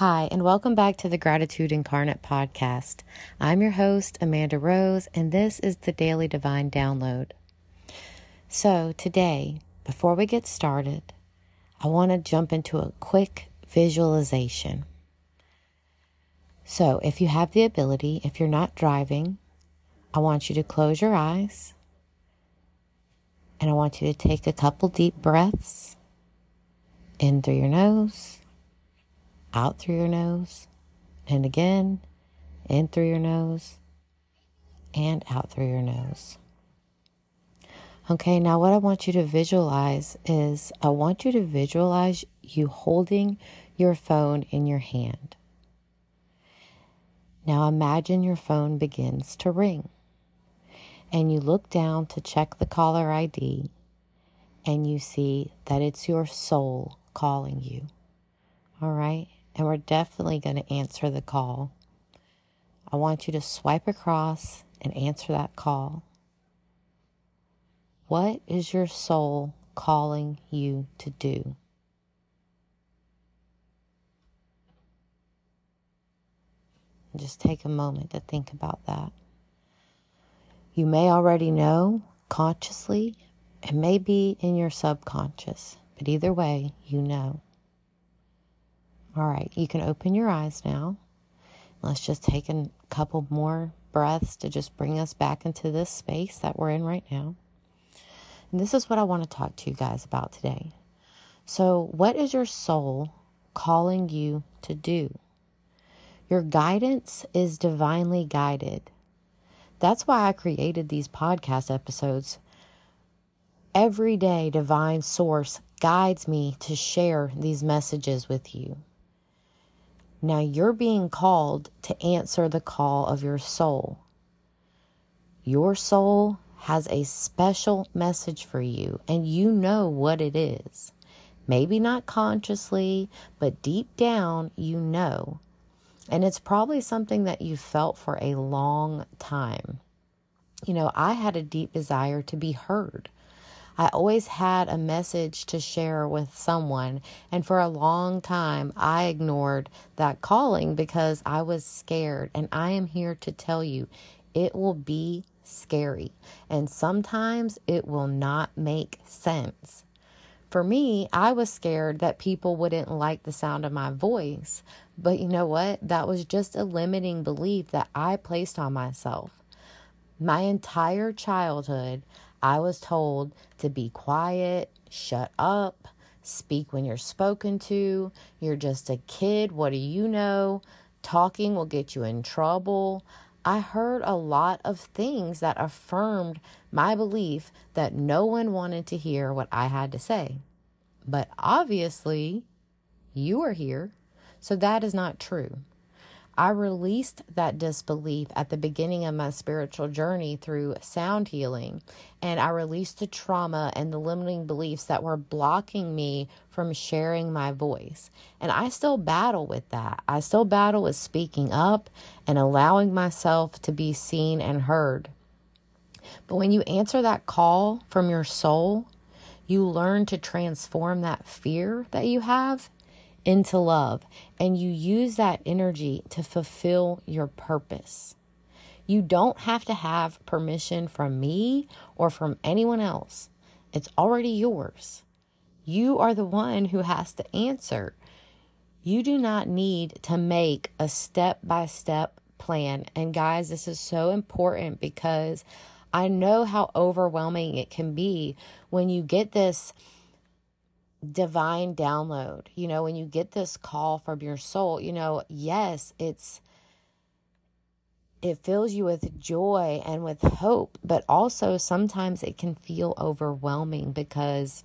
Hi, and welcome back to the Gratitude Incarnate podcast. I'm your host, Amanda Rose, and this is the Daily Divine Download. So, today, before we get started, I want to jump into a quick visualization. So, if you have the ability, if you're not driving, I want you to close your eyes and I want you to take a couple deep breaths in through your nose out through your nose, and again, in through your nose, and out through your nose. Okay, now what I want you to visualize is I want you to visualize you holding your phone in your hand. Now imagine your phone begins to ring, and you look down to check the caller ID, and you see that it's your soul calling you. All right? And we're definitely going to answer the call. I want you to swipe across and answer that call. What is your soul calling you to do? Just take a moment to think about that. You may already know consciously, it may be in your subconscious, but either way, you know. All right, you can open your eyes now. Let's just take a couple more breaths to just bring us back into this space that we're in right now. And this is what I want to talk to you guys about today. So, what is your soul calling you to do? Your guidance is divinely guided. That's why I created these podcast episodes. Every day, Divine Source guides me to share these messages with you. Now you're being called to answer the call of your soul. Your soul has a special message for you, and you know what it is. Maybe not consciously, but deep down, you know. And it's probably something that you've felt for a long time. You know, I had a deep desire to be heard. I always had a message to share with someone. And for a long time, I ignored that calling because I was scared. And I am here to tell you it will be scary. And sometimes it will not make sense. For me, I was scared that people wouldn't like the sound of my voice. But you know what? That was just a limiting belief that I placed on myself. My entire childhood, I was told to be quiet, shut up, speak when you're spoken to. You're just a kid. What do you know? Talking will get you in trouble. I heard a lot of things that affirmed my belief that no one wanted to hear what I had to say. But obviously, you are here, so that is not true. I released that disbelief at the beginning of my spiritual journey through sound healing. And I released the trauma and the limiting beliefs that were blocking me from sharing my voice. And I still battle with that. I still battle with speaking up and allowing myself to be seen and heard. But when you answer that call from your soul, you learn to transform that fear that you have into love and you use that energy to fulfill your purpose. You don't have to have permission from me or from anyone else. It's already yours. You are the one who has to answer. You do not need to make a step by step plan. And guys, this is so important because I know how overwhelming it can be when you get this divine download. You know, when you get this call from your soul, you know, yes, it's it fills you with joy and with hope, but also sometimes it can feel overwhelming because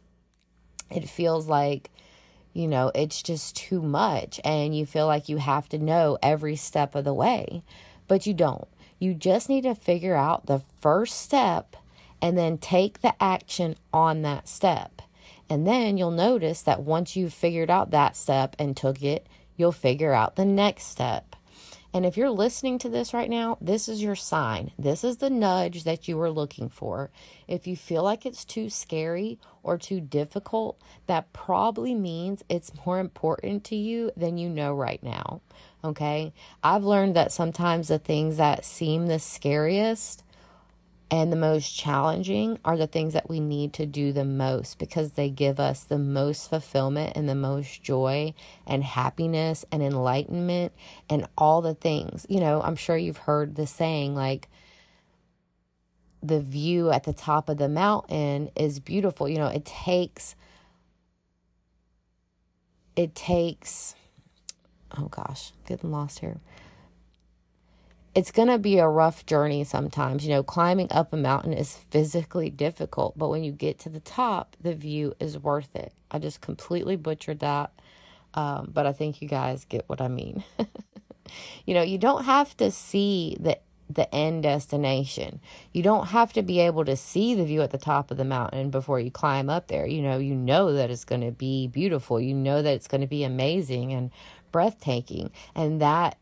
it feels like you know, it's just too much and you feel like you have to know every step of the way, but you don't. You just need to figure out the first step and then take the action on that step. And then you'll notice that once you've figured out that step and took it, you'll figure out the next step. And if you're listening to this right now, this is your sign. This is the nudge that you were looking for. If you feel like it's too scary or too difficult, that probably means it's more important to you than you know right now. Okay. I've learned that sometimes the things that seem the scariest and the most challenging are the things that we need to do the most because they give us the most fulfillment and the most joy and happiness and enlightenment and all the things. You know, I'm sure you've heard the saying like, the view at the top of the mountain is beautiful. You know, it takes, it takes, oh gosh, getting lost here it's going to be a rough journey sometimes. You know, climbing up a mountain is physically difficult, but when you get to the top, the view is worth it. I just completely butchered that, um, but I think you guys get what I mean. you know, you don't have to see the the end destination. You don't have to be able to see the view at the top of the mountain before you climb up there. You know, you know that it's going to be beautiful. You know that it's going to be amazing and breathtaking. And that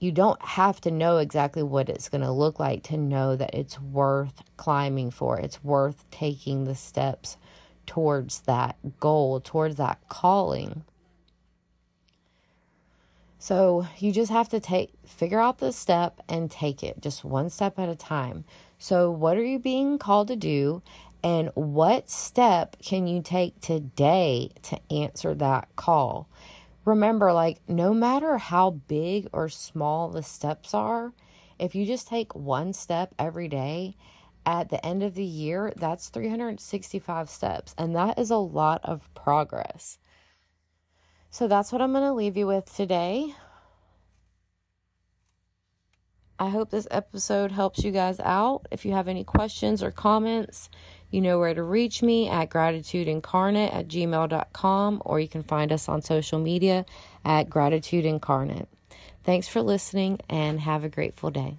you don't have to know exactly what it's going to look like to know that it's worth climbing for. It's worth taking the steps towards that goal, towards that calling. So you just have to take figure out the step and take it just one step at a time. So what are you being called to do and what step can you take today to answer that call? Remember, like, no matter how big or small the steps are, if you just take one step every day, at the end of the year, that's 365 steps. And that is a lot of progress. So that's what I'm going to leave you with today. I hope this episode helps you guys out. If you have any questions or comments, you know where to reach me at gratitudeincarnate at gmail.com or you can find us on social media at gratitude incarnate. Thanks for listening and have a grateful day.